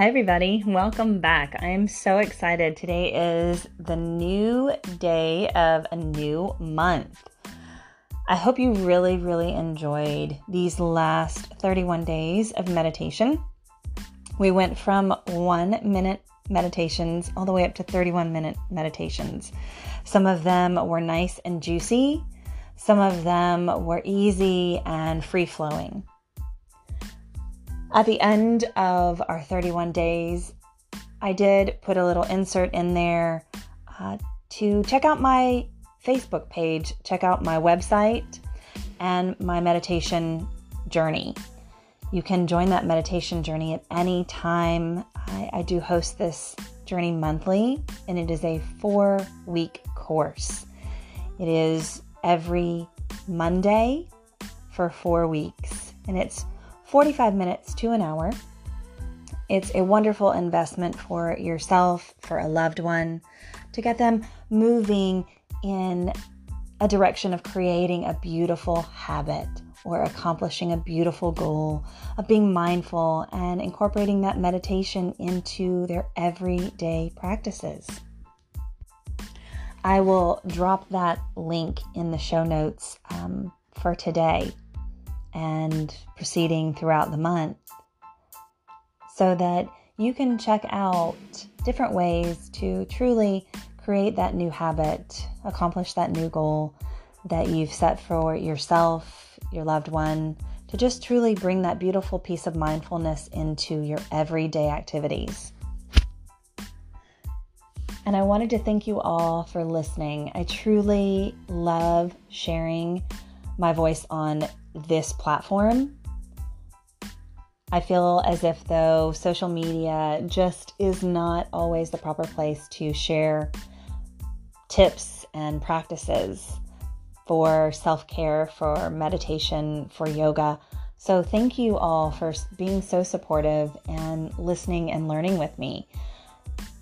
Hi, everybody. Welcome back. I am so excited. Today is the new day of a new month. I hope you really, really enjoyed these last 31 days of meditation. We went from one minute meditations all the way up to 31 minute meditations. Some of them were nice and juicy, some of them were easy and free flowing. At the end of our 31 days, I did put a little insert in there uh, to check out my Facebook page, check out my website, and my meditation journey. You can join that meditation journey at any time. I, I do host this journey monthly, and it is a four week course. It is every Monday for four weeks, and it's 45 minutes to an hour. It's a wonderful investment for yourself, for a loved one, to get them moving in a direction of creating a beautiful habit or accomplishing a beautiful goal, of being mindful and incorporating that meditation into their everyday practices. I will drop that link in the show notes um, for today and proceeding throughout the month so that you can check out different ways to truly create that new habit, accomplish that new goal that you've set for yourself, your loved one, to just truly bring that beautiful piece of mindfulness into your everyday activities. And I wanted to thank you all for listening. I truly love sharing my voice on this platform. I feel as if, though, social media just is not always the proper place to share tips and practices for self care, for meditation, for yoga. So, thank you all for being so supportive and listening and learning with me.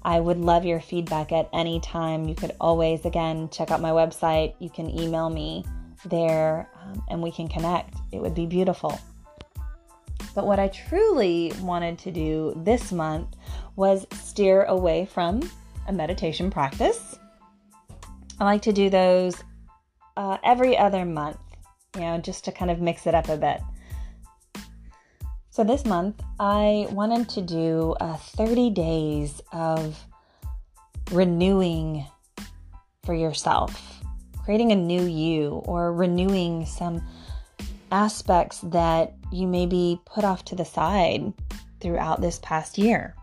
I would love your feedback at any time. You could always, again, check out my website. You can email me there um, and we can connect. It would be beautiful. But what I truly wanted to do this month was steer away from a meditation practice. I like to do those uh, every other month, you know, just to kind of mix it up a bit. So this month, I wanted to do uh, 30 days of renewing for yourself creating a new you or renewing some aspects that you maybe put off to the side throughout this past year.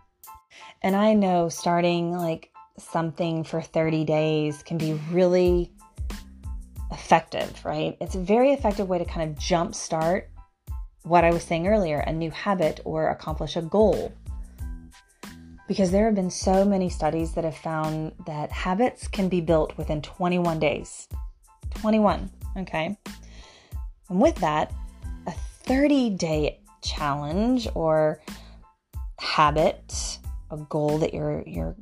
And I know starting like something for 30 days can be really effective, right? It's a very effective way to kind of jumpstart what I was saying earlier a new habit or accomplish a goal because there have been so many studies that have found that habits can be built within 21 days. 21, okay? And with that, a 30 day challenge or habit, a goal that you're you're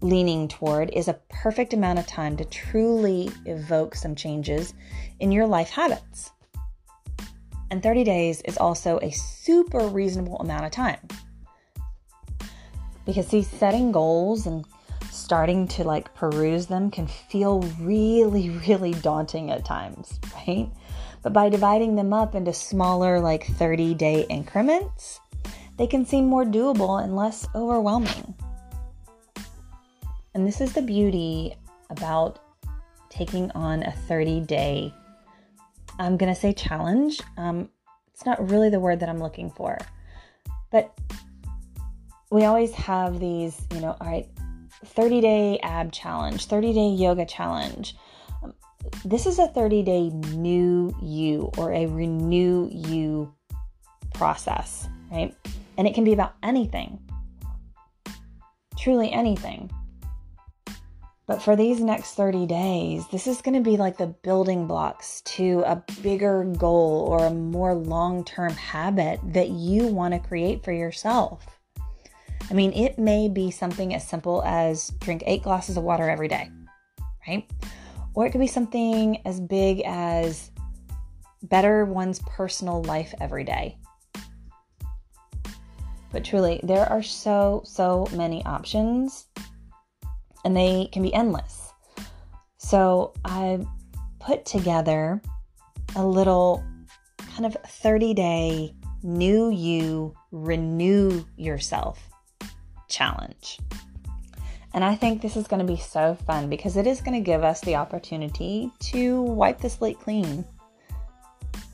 leaning toward is a perfect amount of time to truly evoke some changes in your life habits. And 30 days is also a super reasonable amount of time because see setting goals and starting to like peruse them can feel really really daunting at times right? But by dividing them up into smaller like 30 day increments they can seem more doable and less overwhelming. And this is the beauty about taking on a 30 day i'm going to say challenge. Um, it's not really the word that i'm looking for. But we always have these, you know, all right, 30 day ab challenge, 30 day yoga challenge. Um, this is a 30 day new you or a renew you process, right? And it can be about anything, truly anything. But for these next 30 days, this is going to be like the building blocks to a bigger goal or a more long term habit that you want to create for yourself. I mean, it may be something as simple as drink eight glasses of water every day, right? Or it could be something as big as better one's personal life every day. But truly, there are so, so many options and they can be endless. So I put together a little kind of 30 day new you, renew yourself challenge. And I think this is going to be so fun because it is going to give us the opportunity to wipe the slate clean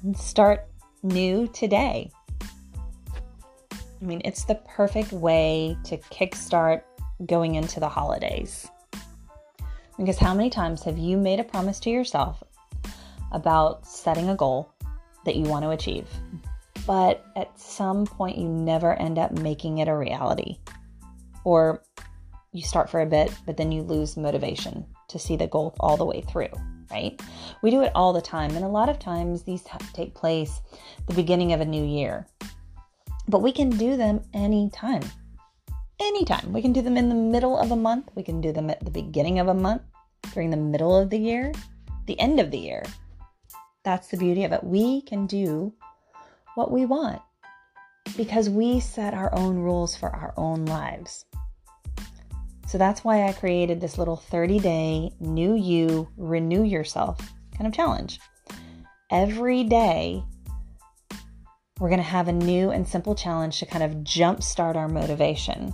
and start new today. I mean, it's the perfect way to kickstart going into the holidays. Because how many times have you made a promise to yourself about setting a goal that you want to achieve? But at some point, you never end up making it a reality. Or you start for a bit, but then you lose motivation to see the goal all the way through, right? We do it all the time. And a lot of times these take place the beginning of a new year. But we can do them anytime. Anytime. We can do them in the middle of a month. We can do them at the beginning of a month, during the middle of the year, the end of the year. That's the beauty of it. We can do what we want because we set our own rules for our own lives. So that's why I created this little 30 day new you, renew yourself kind of challenge. Every day, we're going to have a new and simple challenge to kind of jumpstart our motivation.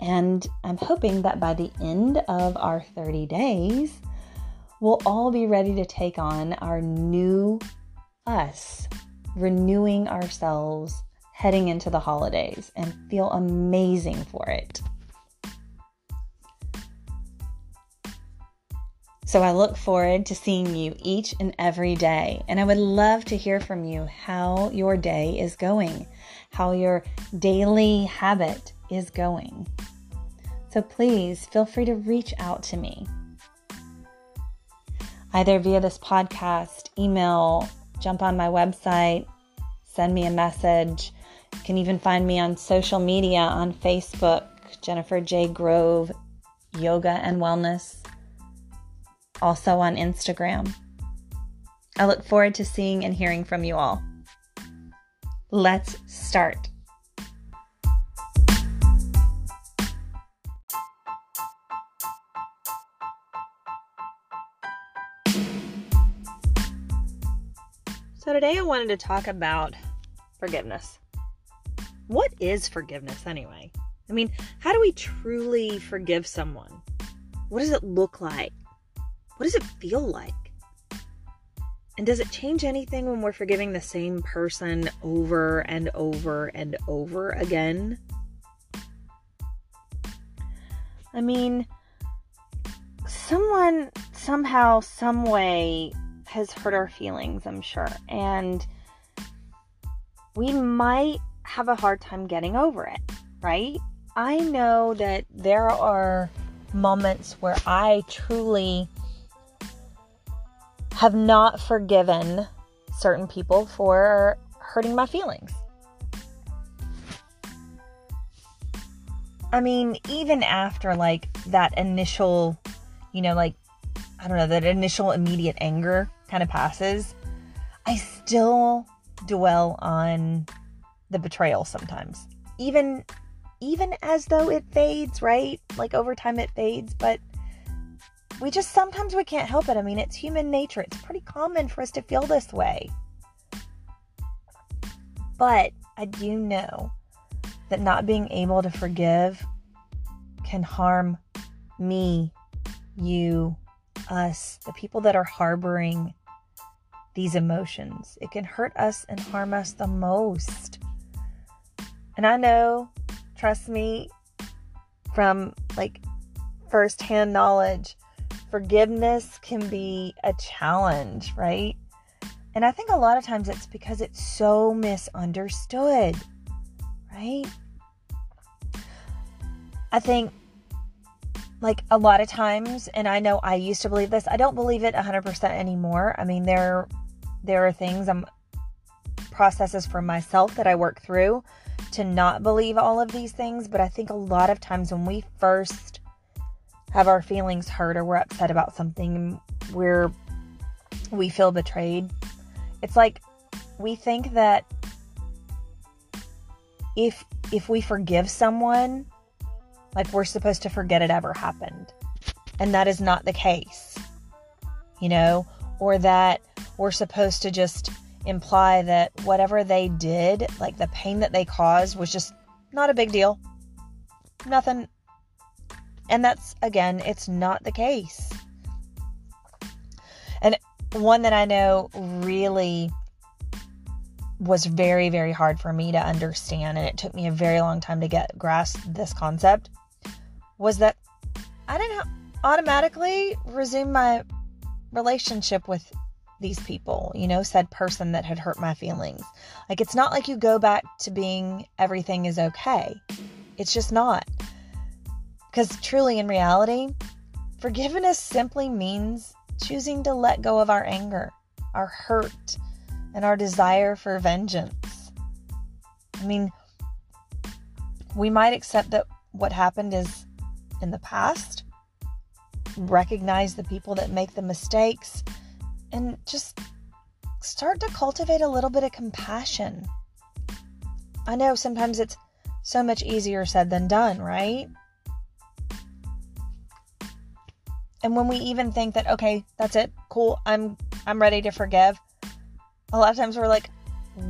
And I'm hoping that by the end of our 30 days, we'll all be ready to take on our new us, renewing ourselves heading into the holidays and feel amazing for it. So I look forward to seeing you each and every day. And I would love to hear from you how your day is going, how your daily habit is going. So please feel free to reach out to me. Either via this podcast, email, jump on my website, send me a message. You can even find me on social media on Facebook, Jennifer J. Grove, Yoga and Wellness also on Instagram. I look forward to seeing and hearing from you all. Let's start. So, today I wanted to talk about forgiveness. What is forgiveness anyway? I mean, how do we truly forgive someone? What does it look like? What does it feel like? And does it change anything when we're forgiving the same person over and over and over again? I mean, someone somehow, some way has hurt our feelings, I'm sure. And we might have a hard time getting over it, right? I know that there are moments where I truly have not forgiven certain people for hurting my feelings. I mean, even after like that initial, you know, like, I don't know, that initial immediate anger kind of passes, I still dwell on the betrayal sometimes. Even even as though it fades, right? Like over time it fades, but we just sometimes we can't help it. I mean, it's human nature. It's pretty common for us to feel this way. But I do know that not being able to forgive can harm me, you, us, the people that are harboring these emotions. It can hurt us and harm us the most. And I know, trust me, from like firsthand knowledge, forgiveness can be a challenge, right? And I think a lot of times it's because it's so misunderstood, right? I think like a lot of times and I know I used to believe this. I don't believe it 100% anymore. I mean there there are things I'm processes for myself that I work through to not believe all of these things, but I think a lot of times when we first have our feelings hurt or we're upset about something we're we feel betrayed, it's like we think that if if we forgive someone, like we're supposed to forget it ever happened. And that is not the case, you know, or that we're supposed to just imply that whatever they did, like the pain that they caused, was just not a big deal. Nothing. And that's, again, it's not the case. And one that I know really was very, very hard for me to understand, and it took me a very long time to get grasp this concept, was that I didn't automatically resume my relationship with these people, you know, said person that had hurt my feelings. Like, it's not like you go back to being everything is okay. It's just not. Because truly, in reality, forgiveness simply means choosing to let go of our anger, our hurt, and our desire for vengeance. I mean, we might accept that what happened is in the past, recognize the people that make the mistakes, and just start to cultivate a little bit of compassion. I know sometimes it's so much easier said than done, right? And when we even think that okay, that's it, cool, I'm I'm ready to forgive. A lot of times we're like,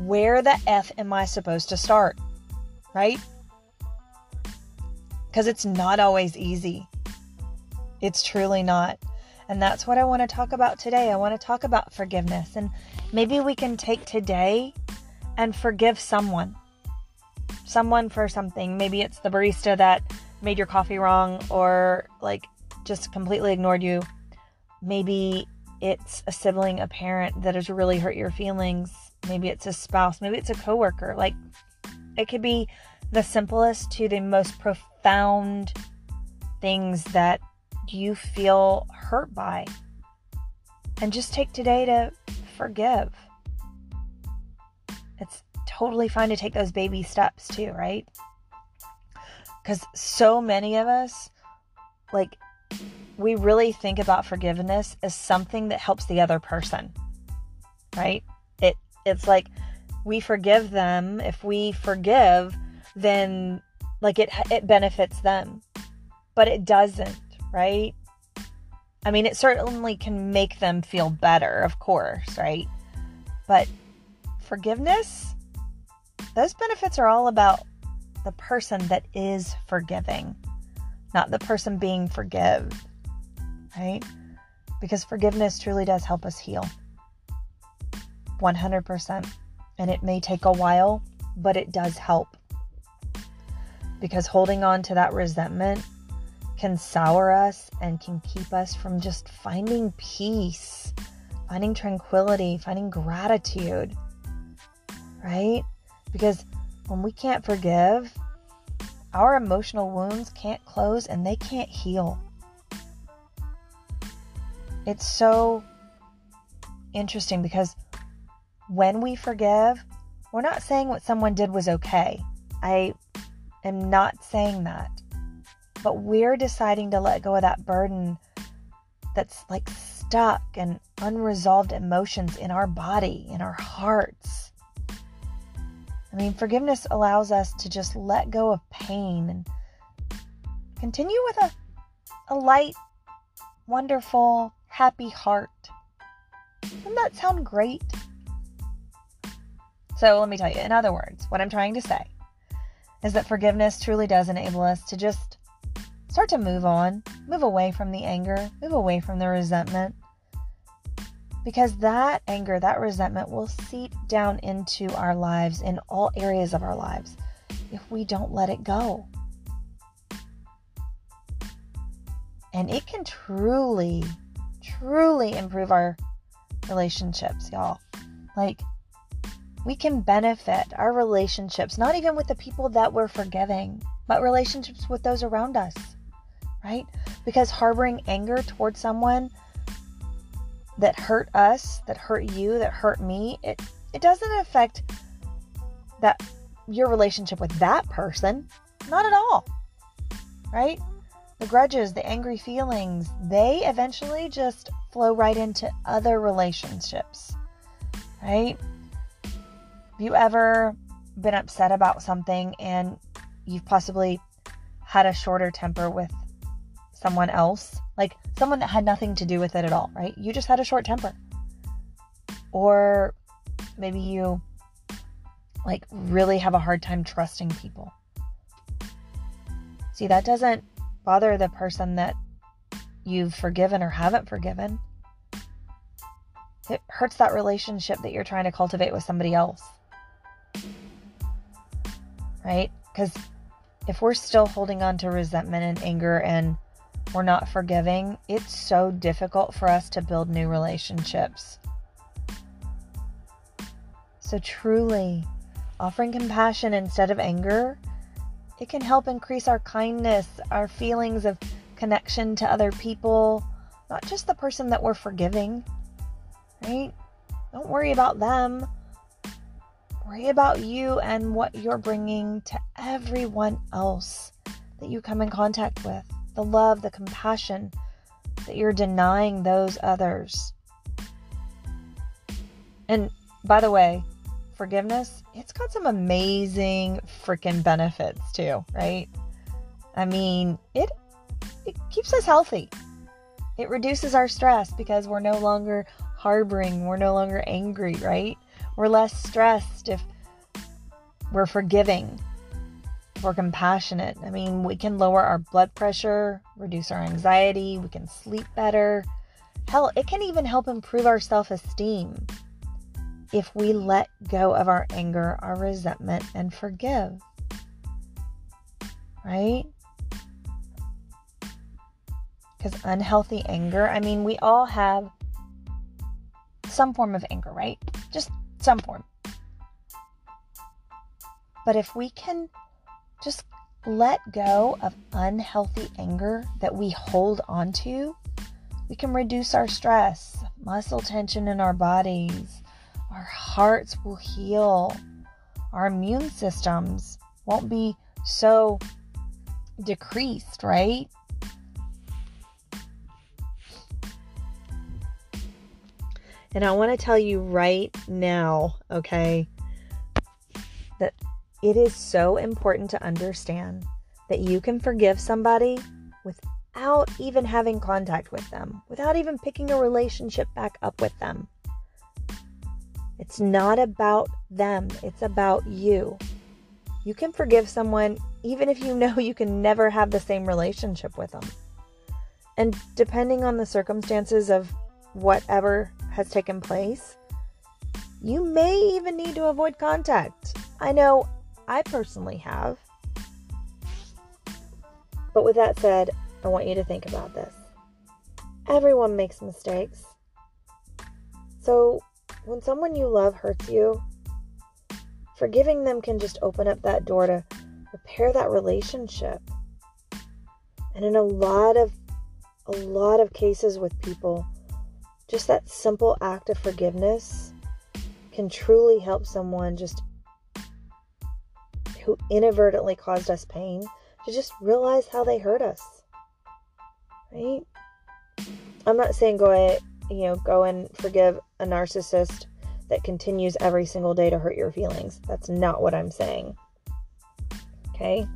where the f am I supposed to start? Right? Cuz it's not always easy. It's truly not. And that's what I want to talk about today. I want to talk about forgiveness. And maybe we can take today and forgive someone. Someone for something. Maybe it's the barista that made your coffee wrong or like just completely ignored you. Maybe it's a sibling, a parent that has really hurt your feelings. Maybe it's a spouse. Maybe it's a coworker. Like it could be the simplest to the most profound things that you feel hurt by. And just take today to forgive. It's totally fine to take those baby steps too, right? Because so many of us, like, we really think about forgiveness as something that helps the other person, right? It it's like we forgive them. If we forgive, then like it it benefits them, but it doesn't right? I mean, it certainly can make them feel better, of course, right? But forgiveness, those benefits are all about the person that is forgiving, not the person being forgive, right? Because forgiveness truly does help us heal. 100%. And it may take a while, but it does help. Because holding on to that resentment can sour us and can keep us from just finding peace, finding tranquility, finding gratitude, right? Because when we can't forgive, our emotional wounds can't close and they can't heal. It's so interesting because when we forgive, we're not saying what someone did was okay. I am not saying that but we're deciding to let go of that burden that's like stuck and unresolved emotions in our body, in our hearts. I mean, forgiveness allows us to just let go of pain and continue with a, a light, wonderful, happy heart. Doesn't that sound great? So, let me tell you, in other words, what I'm trying to say is that forgiveness truly does enable us to just Start to move on, move away from the anger, move away from the resentment. Because that anger, that resentment will seep down into our lives in all areas of our lives if we don't let it go. And it can truly, truly improve our relationships, y'all. Like, we can benefit our relationships, not even with the people that we're forgiving, but relationships with those around us right? Because harboring anger towards someone that hurt us, that hurt you, that hurt me, it it doesn't affect that your relationship with that person. Not at all. Right? The grudges, the angry feelings, they eventually just flow right into other relationships. Right? Have you ever been upset about something and you've possibly had a shorter temper with someone else, like someone that had nothing to do with it at all, right? You just had a short temper. Or maybe you like really have a hard time trusting people. See, that doesn't bother the person that you've forgiven or haven't forgiven. It hurts that relationship that you're trying to cultivate with somebody else. Right? Because if we're still holding on to resentment and anger and we're not forgiving, it's so difficult for us to build new relationships. So, truly, offering compassion instead of anger, it can help increase our kindness, our feelings of connection to other people, not just the person that we're forgiving, right? Don't worry about them. Worry about you and what you're bringing to everyone else that you come in contact with. The love, the compassion that you're denying those others. And by the way, forgiveness, it's got some amazing freaking benefits too, right? I mean, it it keeps us healthy. It reduces our stress because we're no longer harboring, we're no longer angry, right? We're less stressed if we're forgiving, we're compassionate. I mean, we can lower our blood pressure, reduce our anxiety, we can sleep better. Hell, it can even help improve our self esteem if we let go of our anger, our resentment, and forgive. Right? Because unhealthy anger, I mean, we all have some form of anger, right? Just some form. But if we can just let go of unhealthy anger that we hold onto, we can reduce our stress, muscle tension in our bodies, our hearts will heal, our immune systems won't be so decreased, right? And I want to tell you right now, okay, it is so important to understand that you can forgive somebody without even having contact with them, without even picking a relationship back up with them. It's not about them, it's about you. You can forgive someone even if you know you can never have the same relationship with them. And depending on the circumstances of whatever has taken place, you may even need to avoid contact. I know I personally have. But with that said, I want you to think about this. Everyone makes mistakes. So, when someone you love hurts you, forgiving them can just open up that door to repair that relationship. And in a lot of a lot of cases with people, just that simple act of forgiveness can truly help someone just who inadvertently caused us pain to just realize how they hurt us. Right? I'm not saying go ahead, you know, go and forgive a narcissist that continues every single day to hurt your feelings. That's not what I'm saying. Okay?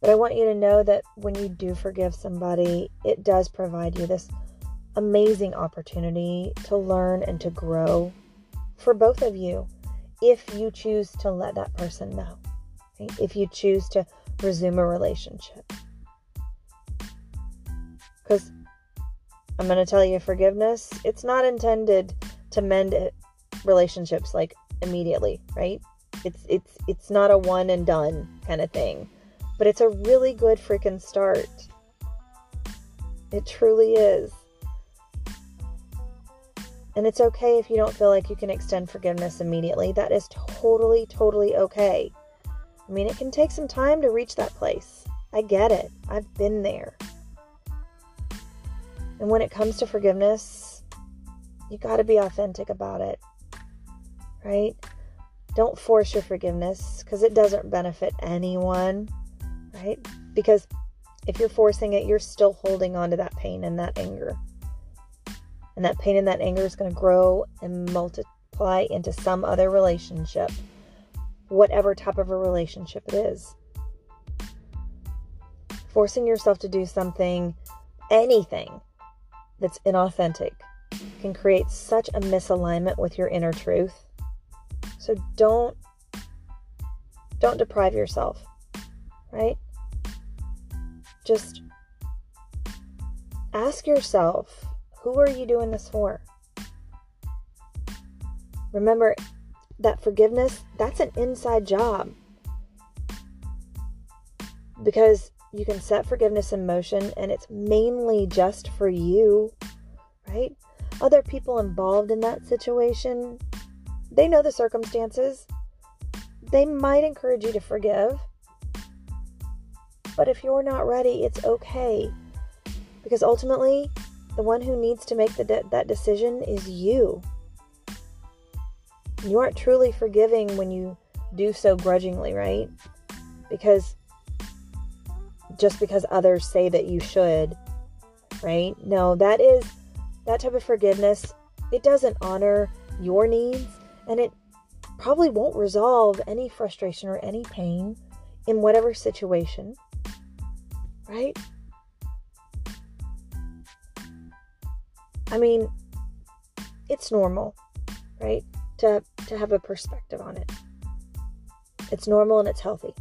But I want you to know that when you do forgive somebody, it does provide you this amazing opportunity to learn and to grow for both of you if you choose to let that person know. If you choose to resume a relationship. Because I'm going to tell you forgiveness, it's not intended to mend it, relationships like immediately, right? It's it's it's not a one and done kind of thing but it's a really good freaking start. It truly is. And it's okay if you don't feel like you can extend forgiveness immediately. That is totally, totally okay. I mean, it can take some time to reach that place. I get it. I've been there. And when it comes to forgiveness, you got to be authentic about it. Right? Don't force your forgiveness because it doesn't benefit anyone right? Because if you're forcing it, you're still holding on to that pain and that anger. And that pain and that anger is going to grow and multiply into some other relationship. whatever type of a relationship it is. Forcing yourself to do something, anything that's inauthentic, can create such a misalignment with your inner truth. So don't don't deprive yourself. Right? Just ask yourself, who are you doing this for? Remember that forgiveness, that's an inside job. Because you can set forgiveness in motion and it's mainly just for you, right? Other people involved in that situation, they know the circumstances. They might encourage you to forgive. But if you're not ready, it's okay. Because ultimately, the one who needs to make de- that decision is you. You aren't truly forgiving when you do so grudgingly, right? Because just because others say that you should, right? No, that is that type of forgiveness. It doesn't honor your needs and it probably won't resolve any frustration or any pain in whatever situation, right? I mean, it's normal, right? To to have a perspective on it. It's normal and it's healthy.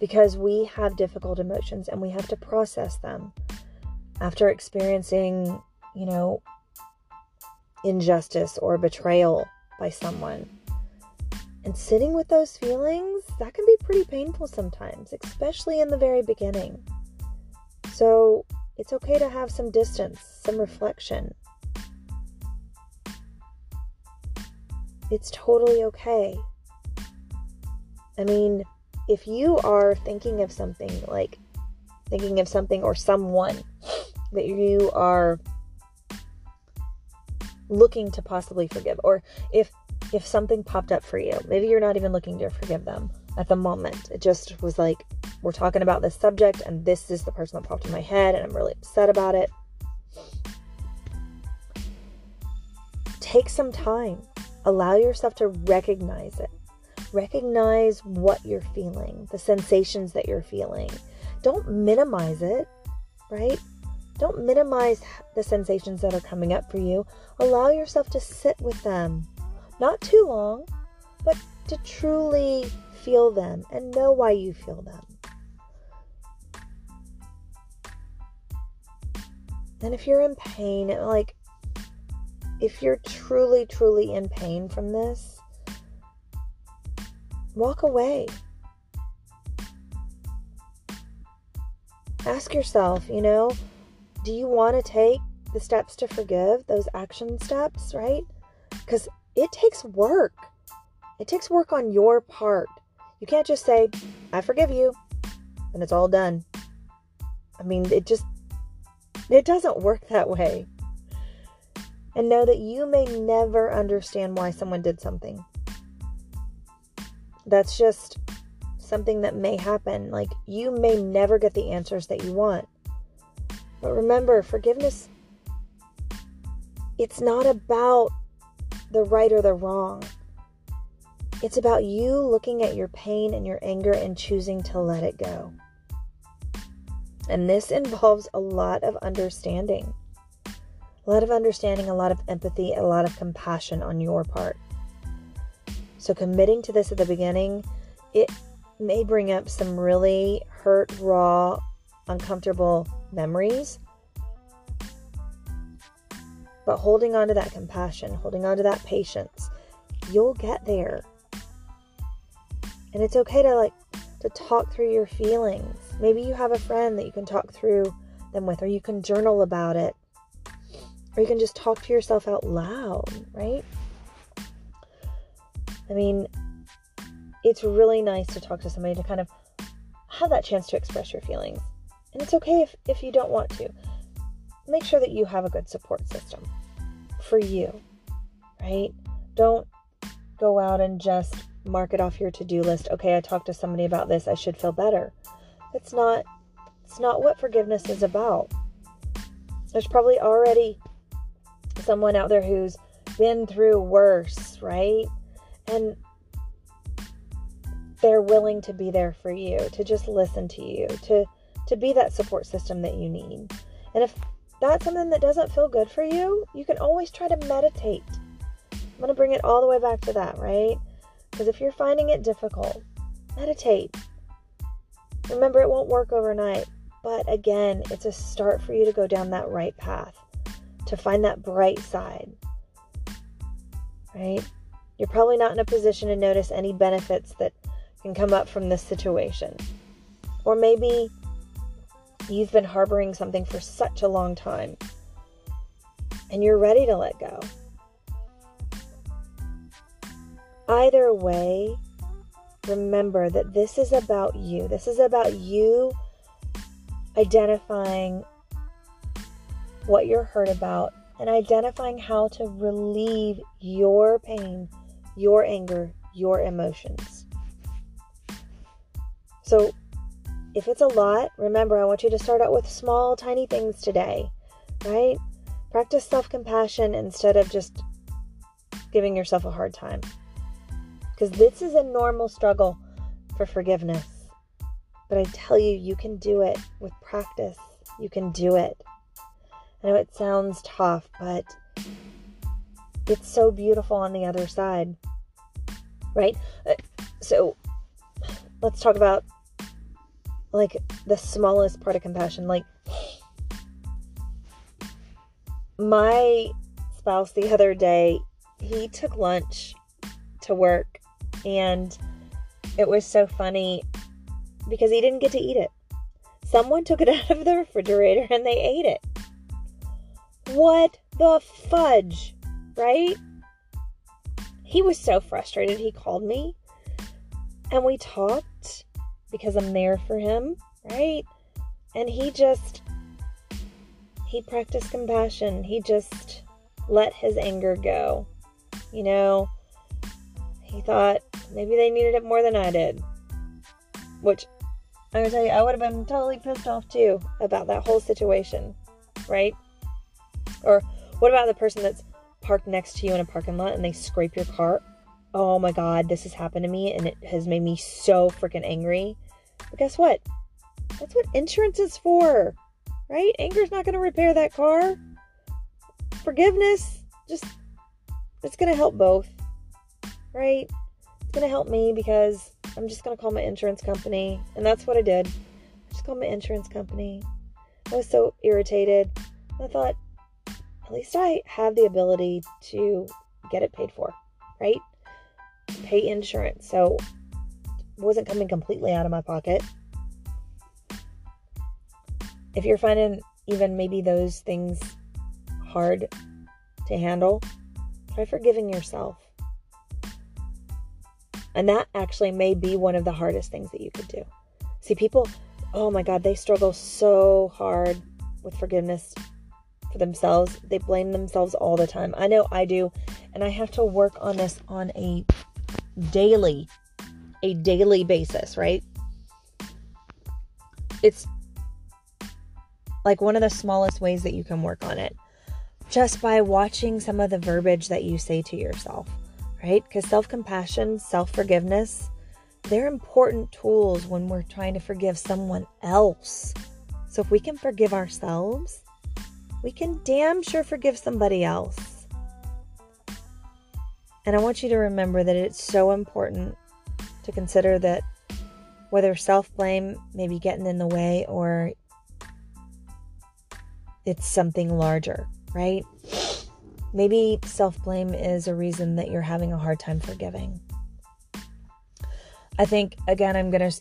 Because we have difficult emotions and we have to process them after experiencing, you know, injustice or betrayal by someone. And sitting with those feelings, that can be pretty painful sometimes, especially in the very beginning. So it's okay to have some distance, some reflection. It's totally okay. I mean, if you are thinking of something like thinking of something or someone that you are looking to possibly forgive or if if something popped up for you maybe you're not even looking to forgive them at the moment it just was like we're talking about this subject and this is the person that popped in my head and i'm really upset about it take some time allow yourself to recognize it recognize what you're feeling the sensations that you're feeling don't minimize it right don't minimize the sensations that are coming up for you. Allow yourself to sit with them. Not too long, but to truly feel them and know why you feel them. And if you're in pain, like if you're truly, truly in pain from this, walk away. Ask yourself, you know, do you want to take the steps to forgive, those action steps, right? Because it takes work. It takes work on your part. You can't just say, I forgive you, and it's all done. I mean, it just, it doesn't work that way. And know that you may never understand why someone did something. That's just something that may happen. Like, you may never get the answers that you want. But remember, forgiveness, it's not about the right or the wrong. It's about you looking at your pain and your anger and choosing to let it go. And this involves a lot of understanding. A lot of understanding, a lot of empathy, a lot of compassion on your part. So, committing to this at the beginning, it may bring up some really hurt, raw, uncomfortable memories. But holding on to that compassion, holding on to that patience, you'll get there. And it's okay to like to talk through your feelings. Maybe you have a friend that you can talk through them with, or you can journal about it, or you can just talk to yourself out loud, right? I mean, it's really nice to talk to somebody to kind of have that chance to express your feelings. And it's okay if, if you don't want to. Make sure that you have a good support system for you, right? Don't go out and just mark it off your to-do list. Okay, I talked to somebody about this. I should feel better. It's not it's not what forgiveness is about. There's probably already someone out there who's been through worse, right? And they're willing to be there for you, to just listen to you, to to be that support system that you need. And if that's something that doesn't feel good for you, you can always try to meditate. I'm going to bring it all the way back to that, right? Because if you're finding it difficult, meditate. Remember, it won't work overnight, but again, it's a start for you to go down that right path, to find that bright side, right? You're probably not in a position to notice any benefits that can come up from this situation. Or maybe you've been harboring something for such a long time and you're ready to let go. Either way, remember that this is about you. This is about you identifying what you're hurt about and identifying how to relieve your pain, your anger, your emotions. So, if it's a lot, remember, I want you to start out with small, tiny things today, right? Practice self compassion instead of just giving yourself a hard time. Because this is a normal struggle for forgiveness. But I tell you, you can do it with practice. You can do it. I know it sounds tough, but it's so beautiful on the other side, right? Uh, so let's talk about like the smallest part of compassion. Like my spouse the other day, he took lunch to work and it was so funny because he didn't get to eat it. Someone took it out of the refrigerator and they ate it. What the fudge, right? He was so frustrated. He called me and we talked because I'm there for him, right? And he just, he practiced compassion. He just let his anger go. You know, he thought maybe they needed it more than I did. Which, I'm gonna tell you, I would have been totally pissed off too about that whole situation, right? Or what about the person that's parked next to you in a parking lot and they scrape your car? Oh my god, this has happened to me and it has made me so freaking angry. But guess what? That's what insurance is for, right? Anger's not going to repair that car. Forgiveness, just, it's going to help both, right? Going to help me because I'm just going to call my insurance company. And that's what I did. I just called my insurance company. I was so irritated. I thought, at least I have the ability to get it paid for, right? Pay insurance. So wasn't coming completely out of my pocket. If you're finding even maybe those things hard to handle, try forgiving yourself. And that actually may be one of the hardest things that you could do. See, people, oh my God, they struggle so hard with forgiveness for themselves. They blame themselves all the time. I know I do. And I have to work on this on a daily a daily basis, right? It's like one of the smallest ways that you can work on it just by watching some of the verbiage that you say to yourself, right? Because self compassion, self forgiveness, they're important tools when we're trying to forgive someone else. So if we can forgive ourselves, we can damn sure forgive somebody else. And I want you to remember that it's so important to consider that whether self blame may be getting in the way or it's something larger, right? Maybe self blame is a reason that you're having a hard time forgiving. I think, again, I'm going to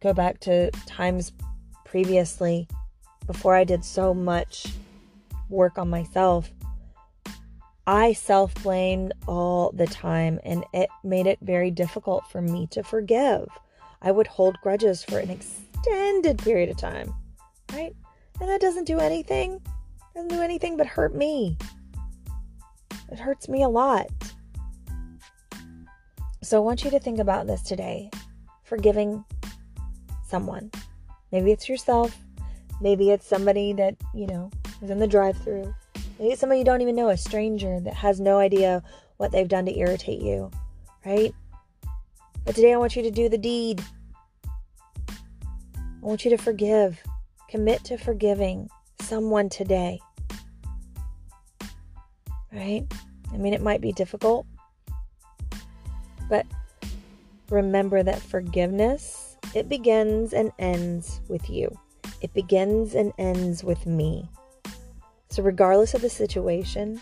go back to times previously before I did so much work on myself I self blamed all the time, and it made it very difficult for me to forgive. I would hold grudges for an extended period of time, right? And that doesn't do anything, doesn't do anything but hurt me. It hurts me a lot. So I want you to think about this today forgiving someone. Maybe it's yourself, maybe it's somebody that, you know, is in the drive through Maybe somebody you don't even know, a stranger that has no idea what they've done to irritate you, right? But today I want you to do the deed. I want you to forgive. Commit to forgiving someone today. Right? I mean, it might be difficult, but remember that forgiveness, it begins and ends with you. It begins and ends with me. So, regardless of the situation,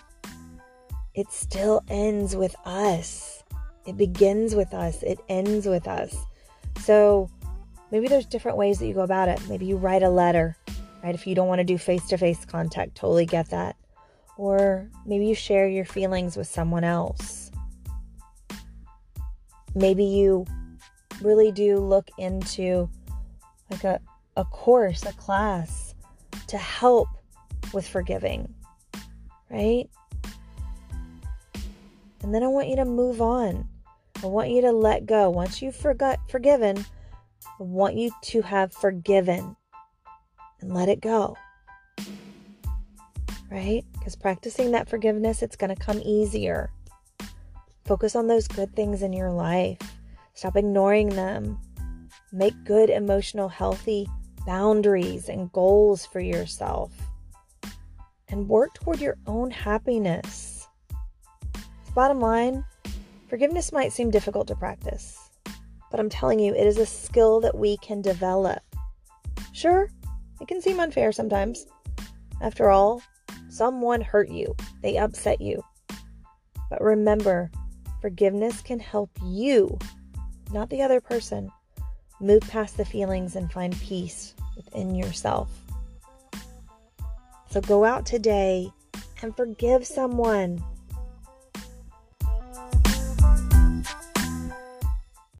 it still ends with us. It begins with us, it ends with us. So, maybe there's different ways that you go about it. Maybe you write a letter, right? If you don't want to do face to face contact, totally get that. Or maybe you share your feelings with someone else. Maybe you really do look into like a, a course, a class to help with forgiving, right? And then I want you to move on. I want you to let go. Once you've forgot forgiven, I want you to have forgiven and let it go. Right? Because practicing that forgiveness, it's going to come easier. Focus on those good things in your life. Stop ignoring them. Make good, emotional, healthy boundaries and goals for yourself. And work toward your own happiness. Bottom line, forgiveness might seem difficult to practice, but I'm telling you, it is a skill that we can develop. Sure, it can seem unfair sometimes. After all, someone hurt you, they upset you. But remember, forgiveness can help you, not the other person, move past the feelings and find peace within yourself. So go out today and forgive someone.